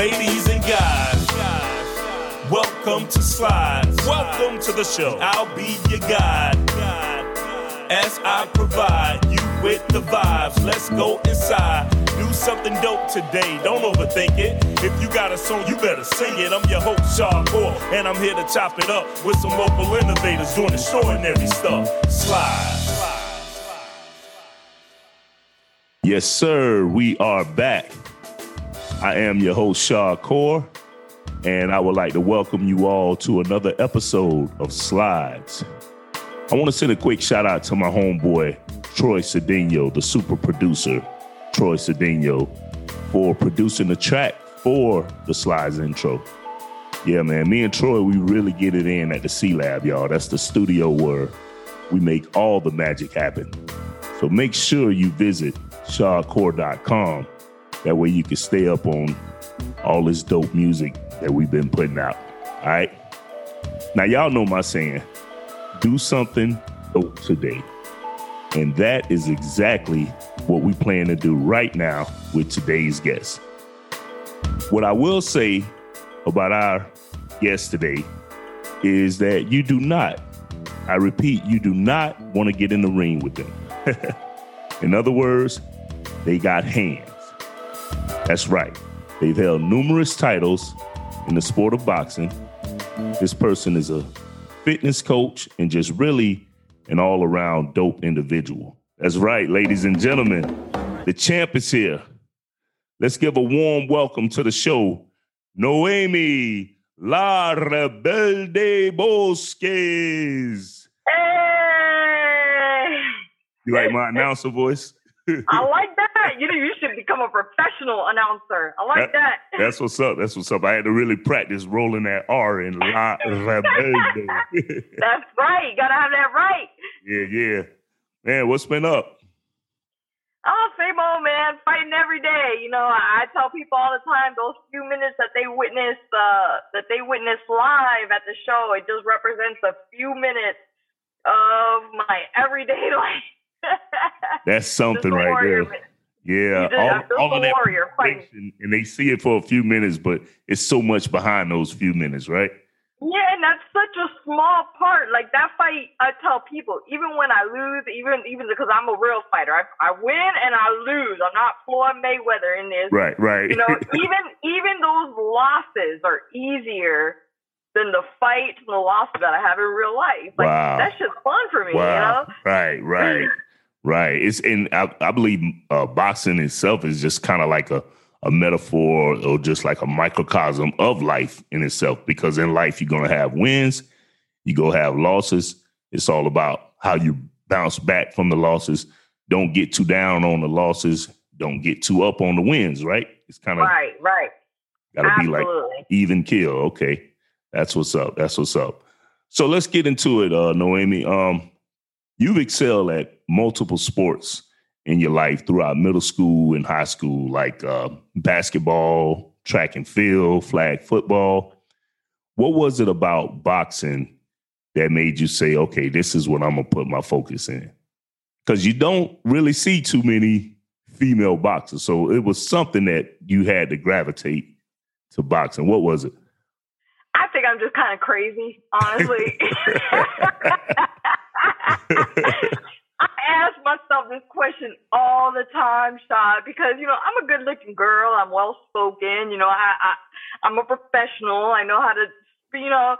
Ladies and guys, welcome to Slides. Welcome to the show. I'll be your guide as I provide you with the vibes. Let's go inside. Do something dope today. Don't overthink it. If you got a song, you better sing it. I'm your host, Shaw Core, and I'm here to chop it up with some local innovators doing extraordinary stuff. Slide. Yes, sir. We are back. I am your host, Shaw Core, and I would like to welcome you all to another episode of Slides. I want to send a quick shout out to my homeboy, Troy Cedinho, the super producer, Troy Cedinho, for producing the track for the Slides intro. Yeah, man, me and Troy, we really get it in at the C Lab, y'all. That's the studio where we make all the magic happen. So make sure you visit shawcore.com. That way you can stay up on all this dope music that we've been putting out. All right. Now, y'all know my saying do something dope today. And that is exactly what we plan to do right now with today's guest. What I will say about our guest today is that you do not, I repeat, you do not want to get in the ring with them. in other words, they got hands. That's right. They've held numerous titles in the sport of boxing. This person is a fitness coach and just really an all around dope individual. That's right, ladies and gentlemen. The champ is here. Let's give a warm welcome to the show, Noemi La Rebelde Bosques. Hey! You like my announcer voice? I like that. You know, you should become a professional announcer. I like that. that. That's what's up. That's what's up. I had to really practice rolling that R in La Rebelde. That's right. You gotta have that right. Yeah, yeah. Man, what's been up? Oh, same old man, fighting every day. You know, I, tell people all the time those few minutes that they witness, uh, that they witness live at the show, it just represents a few minutes of my everyday life. That's something right there. Yeah, all, all of that warrior and they see it for a few minutes, but it's so much behind those few minutes, right? Yeah, and that's such a small part. Like that fight, I tell people, even when I lose, even even because I'm a real fighter, I, I win and I lose. I'm not Floyd Mayweather in this. Right, right. You know, even even those losses are easier than the fight and the losses that I have in real life. Like wow. that's just fun for me. Wow. You know? Right, right. Right. It's in. I, I believe uh, boxing itself is just kind of like a a metaphor or just like a microcosm of life in itself. Because in life, you're gonna have wins, you're gonna have losses. It's all about how you bounce back from the losses. Don't get too down on the losses. Don't get too up on the wins. Right. It's kind of right. Right. Got to be like even kill. Okay, that's what's up. That's what's up. So let's get into it, uh, Noemi. Um, you've excelled at multiple sports in your life throughout middle school and high school, like uh, basketball, track and field, flag football. What was it about boxing that made you say, okay, this is what I'm gonna put my focus in? Because you don't really see too many female boxers. So it was something that you had to gravitate to boxing. What was it? I think I'm just kind of crazy, honestly. I ask myself this question all the time, Shad, because you know I'm a good-looking girl. I'm well-spoken. You know, I, I I'm a professional. I know how to, you know,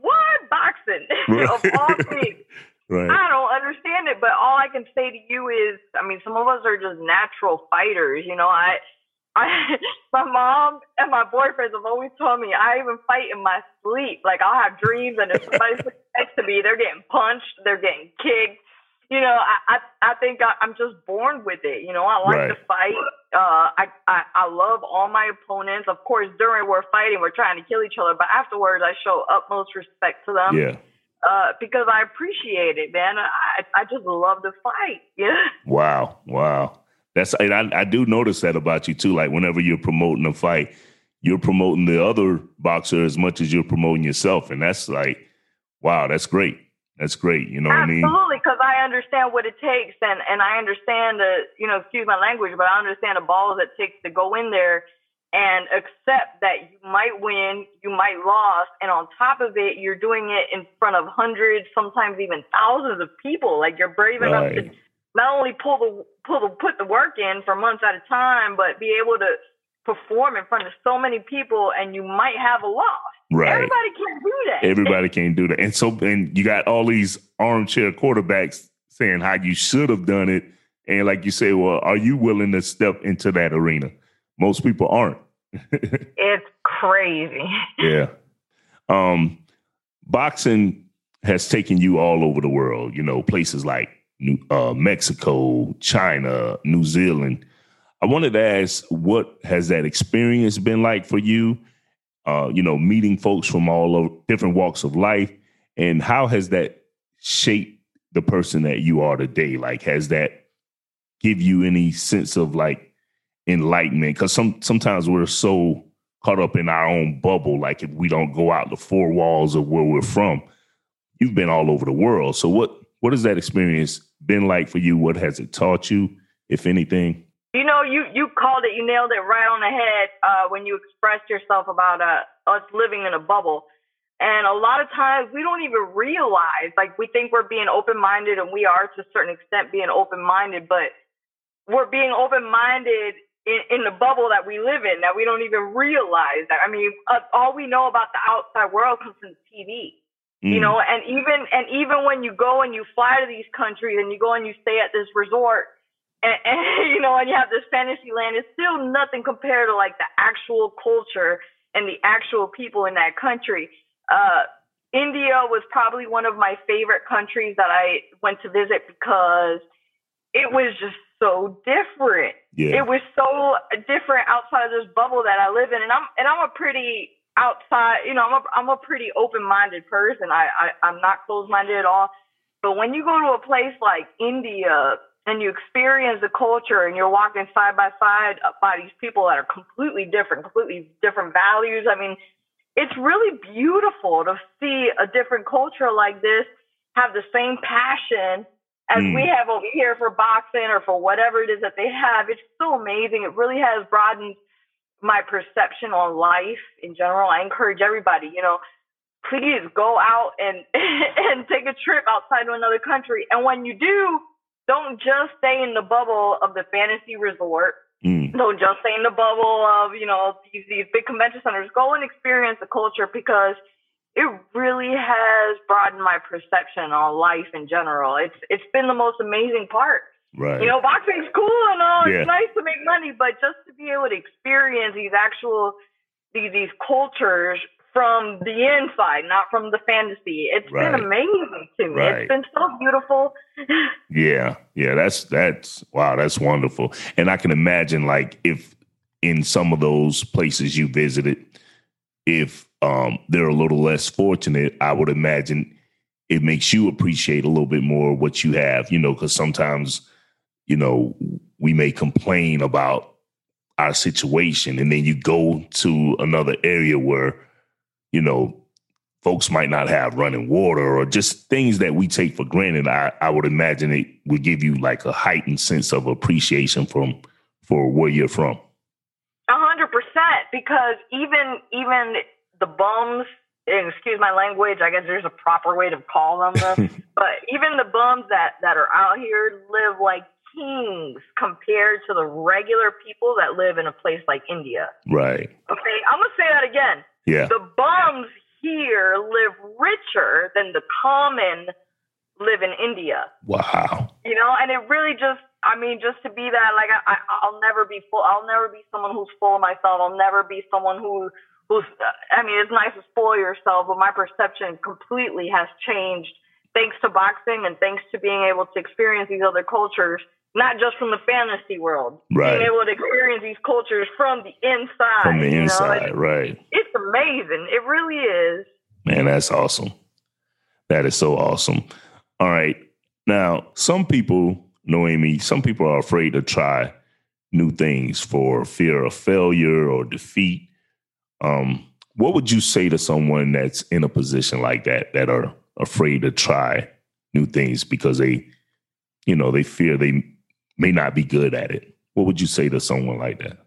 why boxing of all things. Right. I don't understand it, but all I can say to you is, I mean, some of us are just natural fighters. You know, I I, my mom and my boyfriends have always told me I even fight in my sleep. Like I'll have dreams, and if somebody's next to me, they're getting punched, they're getting kicked. You know, I I, I think I, am just born with it. You know, I like right. to fight. Uh, I, I I love all my opponents. Of course, during we're fighting, we're trying to kill each other, but afterwards, I show utmost respect to them. Yeah. Uh, because I appreciate it, man. I I just love to fight. Yeah. Wow. Wow. That's and I, I do notice that about you too. Like whenever you're promoting a fight, you're promoting the other boxer as much as you're promoting yourself, and that's like, wow, that's great. That's great. You know Absolutely, what I mean? Absolutely, because I understand what it takes, and and I understand the you know, excuse my language, but I understand the balls it takes to go in there and accept that you might win, you might lose, and on top of it, you're doing it in front of hundreds, sometimes even thousands of people. Like you're brave enough to not only pull the pull the put the work in for months at a time, but be able to perform in front of so many people, and you might have a loss. Right. Everybody can't do that. Everybody can't do that. And so, and you got all these armchair quarterbacks saying how you should have done it. And like you say, well, are you willing to step into that arena? Most people aren't. it's crazy. yeah. Um, boxing has taken you all over the world, you know, places like New, uh, Mexico, China, New Zealand. I wanted to ask, what has that experience been like for you? Uh, you know, meeting folks from all different walks of life, and how has that shaped the person that you are today? Like, has that give you any sense of like enlightenment? Because some sometimes we're so caught up in our own bubble like if we don't go out the four walls of where we're from you've been all over the world. So what what has that experience been like for you? What has it taught you if anything you know you you called it you nailed it right on the head uh, when you expressed yourself about uh, us living in a bubble and a lot of times we don't even realize like we think we're being open-minded and we are to a certain extent being open-minded but we're being open-minded in, in the bubble that we live in that we don't even realize that. I mean, uh, all we know about the outside world comes from TV. Mm. You know, and even and even when you go and you fly to these countries and you go and you stay at this resort, and, and you know, and you have this fantasy land, it's still nothing compared to like the actual culture and the actual people in that country. Uh, India was probably one of my favorite countries that I went to visit because it was just so different. Yeah. It was so different outside of this bubble that I live in, and I'm and I'm a pretty outside. You know, I'm a I'm a pretty open minded person. I, I I'm not closed minded at all. But when you go to a place like India and you experience the culture and you're walking side by side by these people that are completely different, completely different values. I mean, it's really beautiful to see a different culture like this have the same passion as mm. we have over here for boxing or for whatever it is that they have. It's so amazing. It really has broadened my perception on life in general. I encourage everybody, you know, please go out and and take a trip outside to another country. And when you do, don't just stay in the bubble of the fantasy resort. Mm. Don't just stay in the bubble of, you know, these, these big convention centers. Go and experience the culture because it really has broadened my perception on life in general. It's it's been the most amazing part. Right. You know, boxing's cool and all. Yeah. It's nice to make money, but just to be able to experience these actual these these cultures from the inside, not from the fantasy. It's right. been amazing to me. Right. It's been so beautiful. yeah. Yeah, that's that's wow, that's wonderful. And I can imagine like if in some of those places you visited, if um, they're a little less fortunate, I would imagine it makes you appreciate a little bit more what you have, you know, because sometimes, you know, we may complain about our situation and then you go to another area where, you know, folks might not have running water or just things that we take for granted. I, I would imagine it would give you like a heightened sense of appreciation from for where you're from. A hundred percent, because even even the bums, excuse my language, I guess there's a proper way to call them but even the bums that, that are out here live like kings compared to the regular people that live in a place like India. Right. Okay, I'm to say that again. Yeah. The bums here live richer than the common live in India. Wow. You know, and it really just I mean, just to be that, like, I, I'll never be full. I'll never be someone who's full of myself. I'll never be someone who who's, uh, I mean, it's nice to spoil yourself, but my perception completely has changed thanks to boxing and thanks to being able to experience these other cultures, not just from the fantasy world. Right. Being able to experience these cultures from the inside. From the inside, know? right. It's amazing. It really is. Man, that's awesome. That is so awesome. All right. Now, some people, knowing me, some people are afraid to try new things for fear of failure or defeat. Um, what would you say to someone that's in a position like that that are afraid to try new things because they, you know, they fear they may not be good at it? What would you say to someone like that?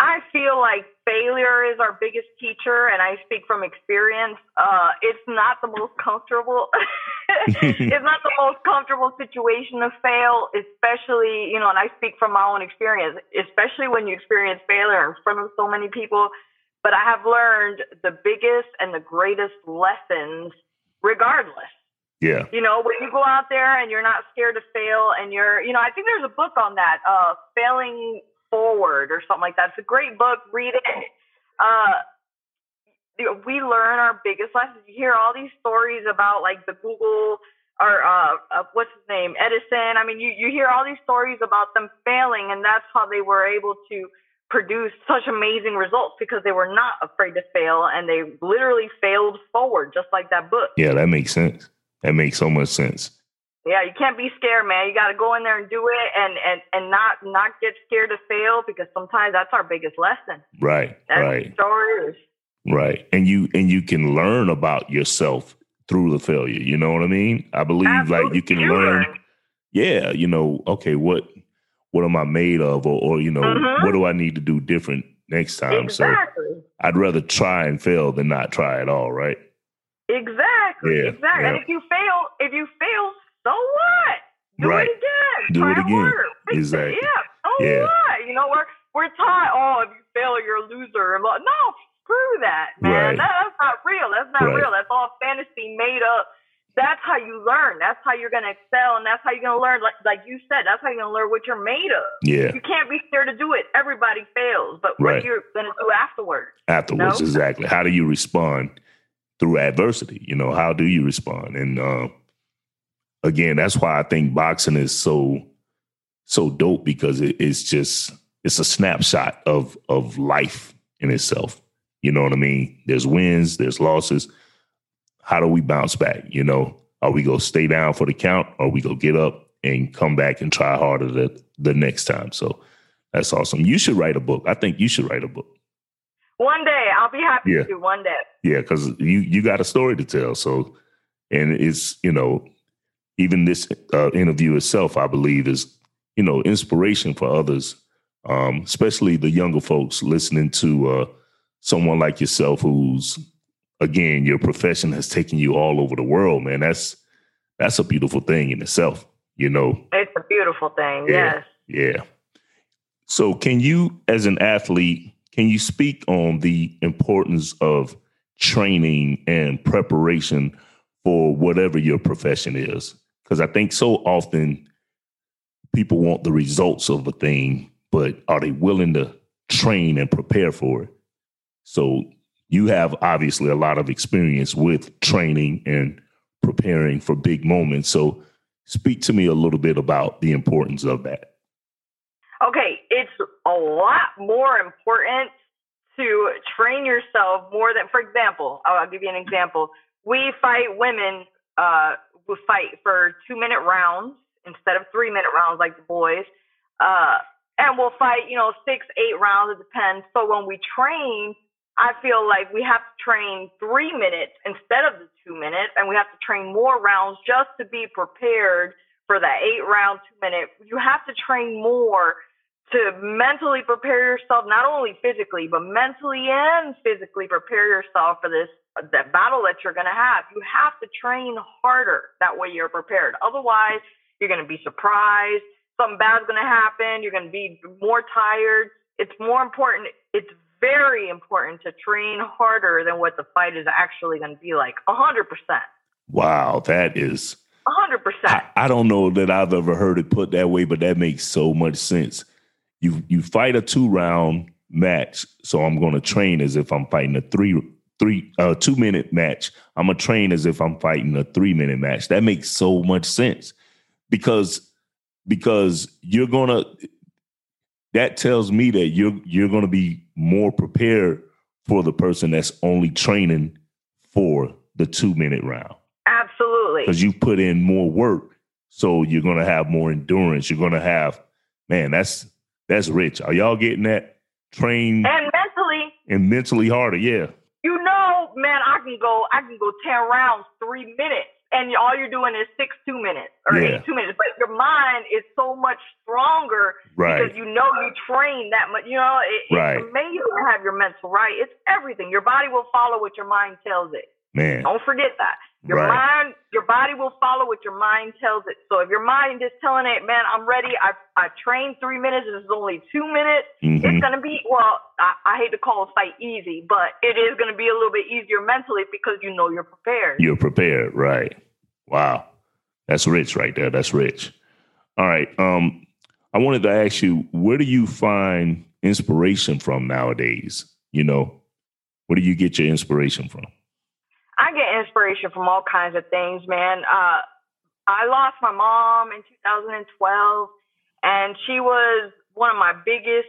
I feel like failure is our biggest teacher, and I speak from experience. Uh, it's not the most comfortable. it's not the most comfortable situation to fail, especially you know. And I speak from my own experience, especially when you experience failure in front of so many people. But I have learned the biggest and the greatest lessons, regardless. Yeah. You know, when you go out there and you're not scared to fail, and you're, you know, I think there's a book on that, uh, failing forward or something like that. It's a great book. Read it. Uh, we learn our biggest lessons. You hear all these stories about like the Google or uh, uh, what's his name, Edison. I mean, you you hear all these stories about them failing, and that's how they were able to produce such amazing results because they were not afraid to fail and they literally failed forward, just like that book. Yeah, that makes sense. That makes so much sense. Yeah, you can't be scared, man. You got to go in there and do it, and and and not not get scared to fail because sometimes that's our biggest lesson. Right. That's right. Stories. Right. And you and you can learn about yourself through the failure. You know what I mean? I believe Absolutely. like you can learn. Yeah. You know. Okay. What what am I made of, or, or you know, Mhm. what do I need to do different next time? So I'd rather try and fail than not try at all. Right. Exactly. Yeah, Exactly. And if you fail, if you fail, so what? Do Right. it again. Do Try it again. Exactly. Yeah. So Yeah. what? You know, we're we're taught, oh, if you fail, you're a loser. No, screw that, man. Right. That, that's not real. That's not Right. real. That's all fantasy made up. That's how you learn. That's how you're gonna excel, and that's how you're gonna learn. Like like you said, that's how you're gonna learn what you're made of. Yeah. You can't be scared to do it. Everybody fails, but Right. what you're gonna do afterwards. Afterwards, No. exactly. How do you respond through adversity? You know, how do you respond? And uh, again, that's why I think boxing is so so dope because it, it's just it's a snapshot of of life in itself. You know what I mean? There's wins, there's losses. How do we bounce back? You know, are we gonna stay down for the count, or we gonna get up and come back and try harder the the next time? So that's awesome. You should write a book. I think you should write a book. One day, I'll be happy Yeah. to. One day. Yeah, because you you got a story to tell. So, and it's you know, even this uh, interview itself, I believe, is you know inspiration for others, um, especially the younger folks listening to uh, someone like yourself, who's again your profession has taken you all over the world. Man, that's that's a beautiful thing in itself. You know, It's a beautiful thing. Yeah. Yes. yeah. So, can you, as an athlete, can you speak on the importance of training and preparation for whatever your profession is? Because I think so often people want the results of a thing, but are they willing to train and prepare for it? So, you have obviously a lot of experience with training and preparing for big moments. So, speak to me a little bit about the importance of that. Okay, a lot more important to train yourself more than, for example, I'll give you an example. We fight women, uh, we fight for two minute rounds instead of three minute rounds like the boys. Uh, and we'll fight, you know, six, eight rounds, it depends. So when we train, I feel like we have to train three minutes instead of the two minutes, and we have to train more rounds just to be prepared for that eight round, two minute. You have to train more to mentally prepare yourself, not only physically, but mentally and physically prepare yourself for this that battle that you're going to have. You have to train harder. That way you're prepared. Otherwise, you're going to be surprised. Something bad's going to happen. You're going to be more tired. It's more important. It's very important to train harder than what the fight is actually going to be like. A hundred percent. Wow, that is. A hundred percent. I don't know that I've ever heard it put that way, but that makes so much sense. You you fight a two round match, so I'm going to train as if I'm fighting a three three uh two minute match. I'm gonna train as if I'm fighting a three minute match. That makes so much sense because because you're gonna that tells me that you're you're gonna be more prepared for the person that's only training for the two minute round Absolutely. because you put in more work. So you're gonna have more endurance. You're gonna have, man, that's that's rich. Are y'all getting that? Train And mentally, and mentally harder, yeah. you know, man, I can go, I can go ten rounds, three minutes, and all you're doing is six two minutes or Yeah. eight two minutes, but your mind is so much stronger Right. because you know you train that much. You know, it, Right. it's amazing to have your mental right. It's everything. Your body will follow what your mind tells it. Man. Don't forget that. Your Right. mind, your body will follow what your mind tells it. So if your mind is telling it, man, I'm ready. I I trained three minutes. This is only two minutes. Mhm. It's gonna be well. I, I hate to call a fight easy, but it is gonna be a little bit easier mentally because you know you're prepared. You're prepared, right? Wow, that's rich right there. That's rich. All right. Um, I wanted to ask you, where do you find inspiration from nowadays? You know, where do you get your inspiration from? Inspiration from all kinds of things, man. Uh, I lost my mom in 2012, and she was one of my biggest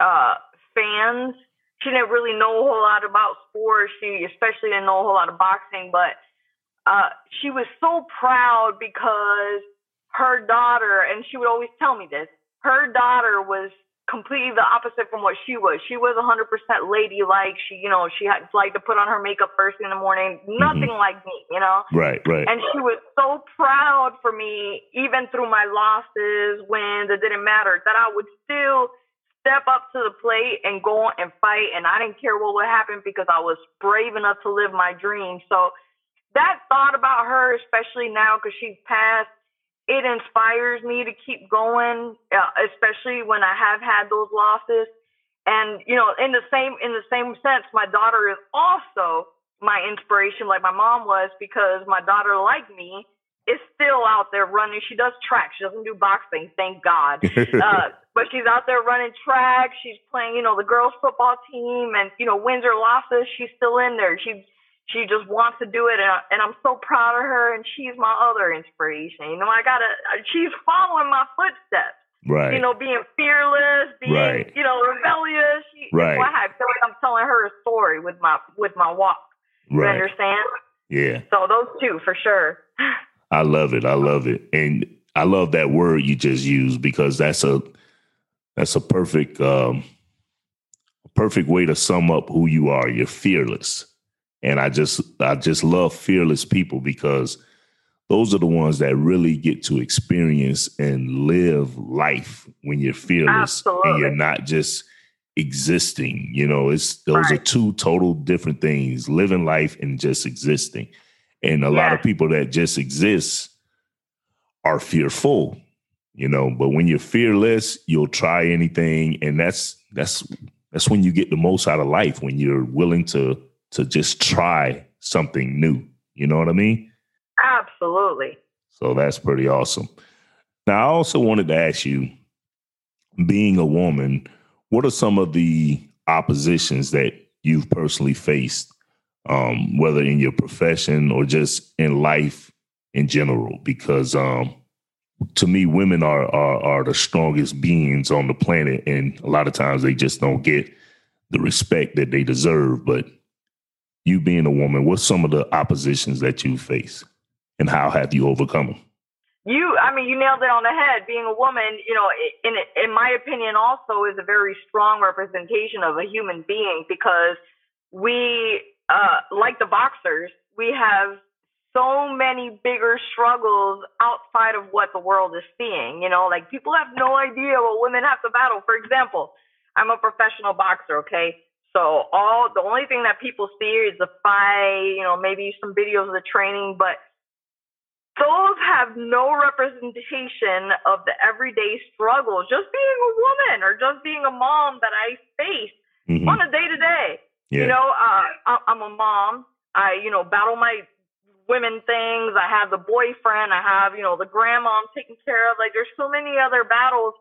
uh, fans. She didn't really know a whole lot about sports. She especially didn't know a whole lot of boxing, but uh, she was so proud because her daughter, and she would always tell me this, her daughter was completely the opposite from what she was. She was 100% ladylike. She, you know, she had liked to put on her makeup first thing in the morning. Mm-hmm. Nothing like me, you know. Right, right. And she was so proud for me, even through my losses, wins, it didn't matter, that I would still step up to the plate and go on and fight. And I didn't care what would happen because I was brave enough to live my dream. So that thought about her, especially now because she's passed, it inspires me to keep going, uh, especially when I have had those losses. And you know, in the same in the same sense, my daughter is also my inspiration, like my mom was, because my daughter, like me, is still out there running. She does track. She doesn't do boxing, thank God. uh, but she's out there running track. She's playing, you know, the girls' football team, and you know, wins or losses, she's still in there. She she just wants to do it, and, I, and I'm so proud of her. And she's my other inspiration. You know, I gotta. She's following my footsteps. right. You know, being fearless, being Right. you know rebellious. She, Right. I feel like I'm telling her a story with my with my walk. You right. understand? Yeah. So those two for sure. I love it. I love it. And I love that word you just used because that's a that's a perfect um perfect way to sum up who you are. You're fearless. And I just I just love fearless people because those are the ones that really get to experience and live life when you're fearless and you're not just existing. You know, it's those are two total different things, living life and just existing. And a lot of people that just exist are fearful, you know, but when you're fearless, you'll try anything and that's that's that's when you get the most out of life when you're willing to to just try something new. You know what I mean? Absolutely. So that's pretty awesome. Now, I also wanted to ask you, being a woman, what are some of the oppositions that you've personally faced, um, whether in your profession or just in life in general? Because um, to me, women are, are are the strongest beings on the planet, and a lot of times they just don't get the respect that they deserve. But you being a woman, what's some of the oppositions that you face, and how have you overcome them? You, I mean, you nailed it on the head. Being a woman, you know, in in my opinion, also is a very strong representation of a human being because we, uh, like the boxers, we have so many bigger struggles outside of what the world is seeing. You know, like people have no idea what women have to battle. For example, I'm a professional boxer. Okay. So all the only thing that people see is the fight, you know, maybe some videos of the training, but those have no representation of the everyday struggles, just being a woman or just being a mom that I face Mhm. on a day to day. You know, uh, I'm a mom. I, you know, battle my women things. I have the boyfriend. I have, you know, the grandma I'm taking care of. Like, there's so many other battles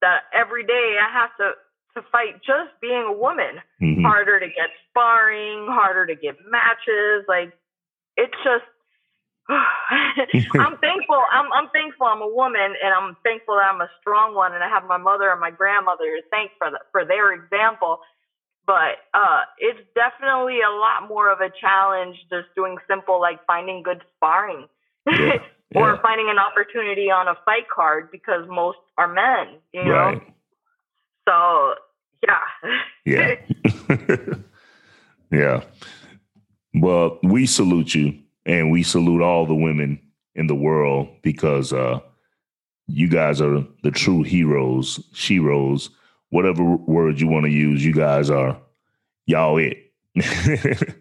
that every day I have to to fight. Just being a woman, Mhm. harder to get sparring, harder to get matches. Like, it's just. I'm thankful. I'm I'm thankful. I'm a woman, and I'm thankful that I'm a strong one, and I have my mother and my grandmother to thank for the, for their example. But uh, it's definitely a lot more of a challenge just doing simple like finding good sparring Yeah, or yeah. finding an opportunity on a fight card because most are men. You know, Right. So yeah. Yeah. yeah. Well, we salute you and we salute all the women in the world because uh, you guys are the true heroes, sheroes, whatever word you want to use. You guys are y'all it.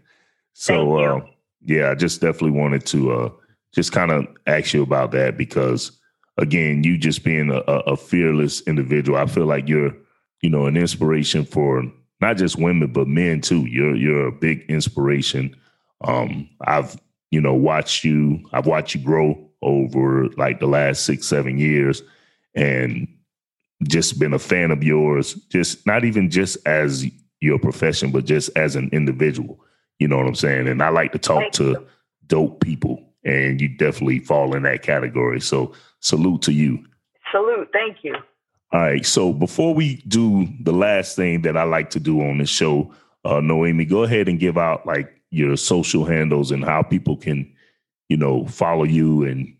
so uh, yeah, I just definitely wanted to uh, just kind of ask you about that because again, you just being a, a fearless individual, I feel like you're you know an inspiration for not just women but men too. You're you're a big inspiration. Um, I've you know watched you. I've watched you grow over like the last six seven years, and just been a fan of yours. Just not even just as your profession, but just as an individual. You know what I'm saying? And I like to talk to dope people, and you definitely fall in that category. So salute to you. Salute. Thank you. All right. So before we do the last thing that I like to do on this show, uh, Noemi, go ahead and give out like your social handles and how people can, you know, follow you. And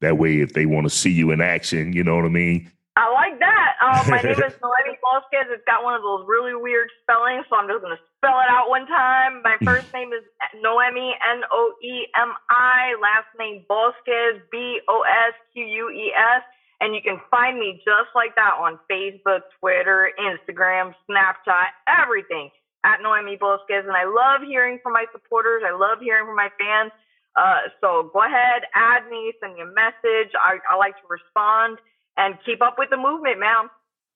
that way, if they want to see you in action, you know what I mean? I like that. Um, my name is Noemi Bosques. It's got one of those really weird spellings, so I'm just going to spell it out one time. My first name is Noemi, N O E M I. Last name Bosques, B O S Q U E S. And you can find me just like that on Facebook, Twitter, Instagram, Snapchat, everything at Noemi Bosques. And I love hearing from my supporters. I love hearing from my fans. Uh, so go ahead, add me, send me a message. I, I like to respond and keep up with the movement, man.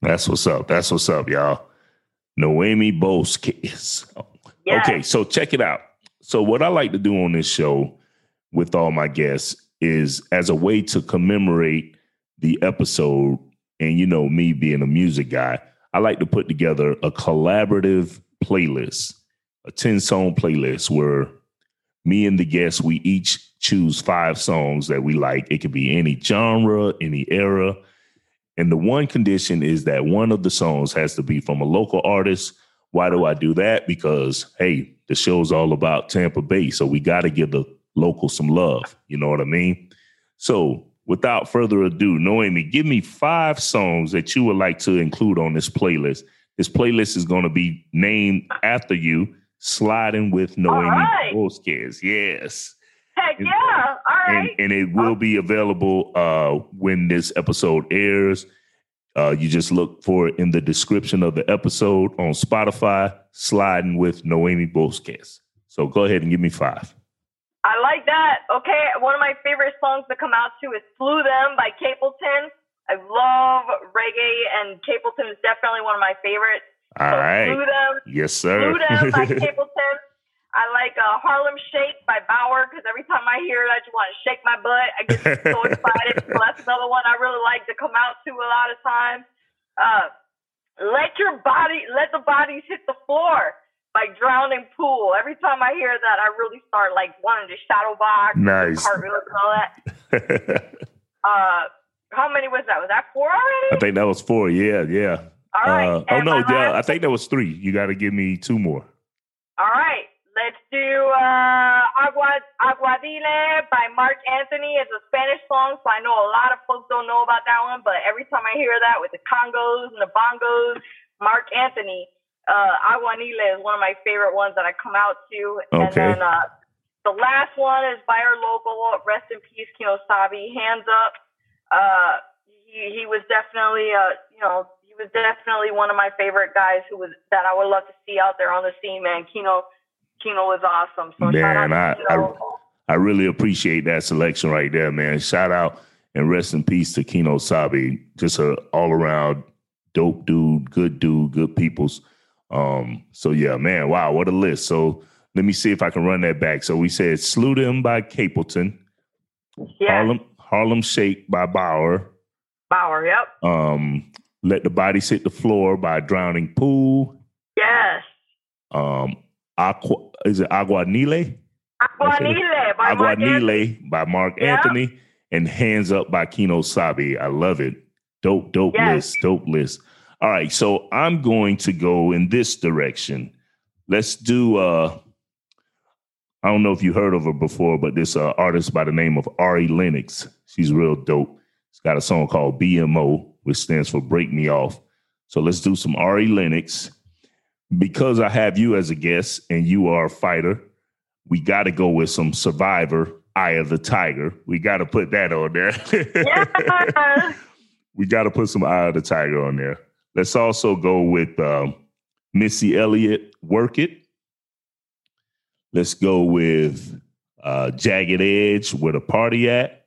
That's what's up. That's what's up, y'all. Noemi Bosques. Yes. Okay, so check it out. So what I like to do on this show with all my guests is as a way to commemorate the episode, and you know me being a music guy, I like to put together a collaborative playlist, a 10 song playlist where me and the guests, we each choose five songs that we like. It could be any genre, any era. And the one condition is that one of the songs has to be from a local artist. Why do I do that? Because, hey, the show's all about Tampa Bay. So we got to give the local some love. You know what I mean? So without further ado, Noemi, give me five songs that you would like to include on this playlist. This playlist is going to be named after you, Sliding with Noemi right. Yes. Heck yeah. All right. And, and it will be available uh, when this episode airs. Uh, you just look for it in the description of the episode on Spotify, Sliding with Noemi Bosques. So go ahead and give me five. I like that. Okay, one of my favorite songs to come out to is Slew Them by Capleton. I love reggae, and Capleton is definitely one of my favorites. All so right. Slew Them. Yes, sir. Slew Them by Capleton. I like uh, Harlem Shake by Baauer because every time I hear it, I just want to shake my butt. I get so excited. so that's another one I really like to come out to a lot of times. Uh, let your body, let the bodies hit the floor like drowning pool. Every time I hear that, I really start like wanting to shadow box, nice, cartwheels and all that. uh, how many was that? Was that four already? I think that was four. Yeah, yeah. All right. Uh, oh no, yeah, I think that was three. You got to give me two more. All right. Let's do uh, Agua Aguanile by Marc Anthony. It's a Spanish song, so I know a lot of folks don't know about that one. But every time I hear that with the congos and the bongos, Marc Anthony uh, Aguanile is one of my favorite ones that I come out to. Okay. And then uh, the last one is by our local, rest in peace, Kino Sabe, Hands Up. Uh, he, he was definitely, uh, you know, he was definitely one of my favorite guys who was that I would love to see out there on the scene, man. Kino, Kino was awesome. So man, I, I, I really appreciate that selection right there, man. Shout out and rest in peace to Kino Sabe. Just a all around dope dude, good dude, good people's. Um, so yeah, man, wow, what a list. So let me see if I can run that back. So we said Slew Them by Capleton. Yeah. Harlem Harlem Shake by Baauer. Baauer, yep. Um, Let the Bodies Hit the Floor by Drowning Pool. Yes. Um, Aqua is it Aguanile? Aguanile by Aguanile by Marc yep. Anthony and Hands Up by Kino Sabe. I love it. Dope, dope yes. list, dope list. All right, so I'm going to go in this direction. Let's do. uh I don't know if you heard of her before, but this uh, artist by the name of Ari Lennox. She's real dope. She's got a song called BMO, which stands for Break Me Off. So let's do some Ari Lennox. Because I have you as a guest and you are a fighter, we got to go with some Survivor, Eye of the Tiger. We got to put that on there. Yeah. we got to put some Eye of the Tiger on there. Let's also go with um, Missy Elliott, Work It. Let's go with uh, Jagged Edge, Where the Party At.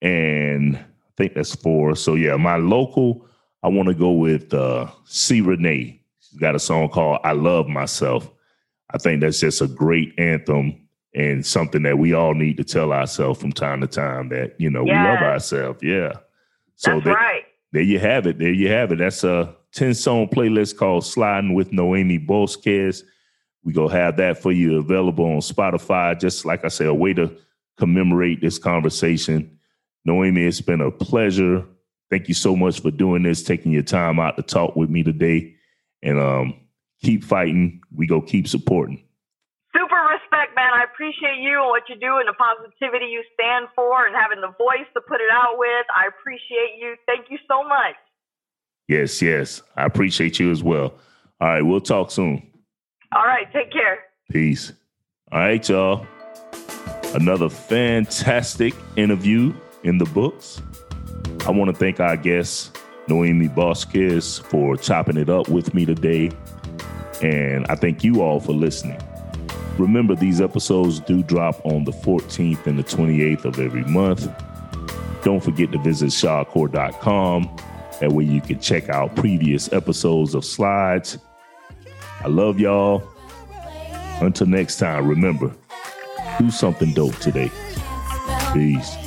And I think that's four. So, yeah, my local, I want to go with uh, C. Renee. She's got a song called I Love Myself. I think that's just a great anthem and something that we all need to tell ourselves from time to time that, you know, we love ourselves. Yeah. So That's that, right. There you have it. There you have it. That's a 10 song playlist called Sliding with Noemi Bosques. We go have that for you available on Spotify. Just like I said, a way to commemorate this conversation. Noemi, it's been a pleasure. Thank you so much for doing this, taking your time out to talk with me today. And um, keep fighting. We go keep supporting. Man. I appreciate you and what you do and the positivity you stand for and having the voice to put it out with. I appreciate you. Thank you so much. Yes, yes. I appreciate you as well. All right, we'll talk soon. All right. Take care. Peace. All right, y'all. Another fantastic interview in the books. I want to thank our guest, Noemi Bosques, for chopping it up with me today. And I thank you all for listening. Remember, these episodes do drop on the 14th and the 28th of every month. Don't forget to visit shawcore.com. That way you can check out previous episodes of Slides. I love y'all. Until next time, remember, do something dope today. Peace.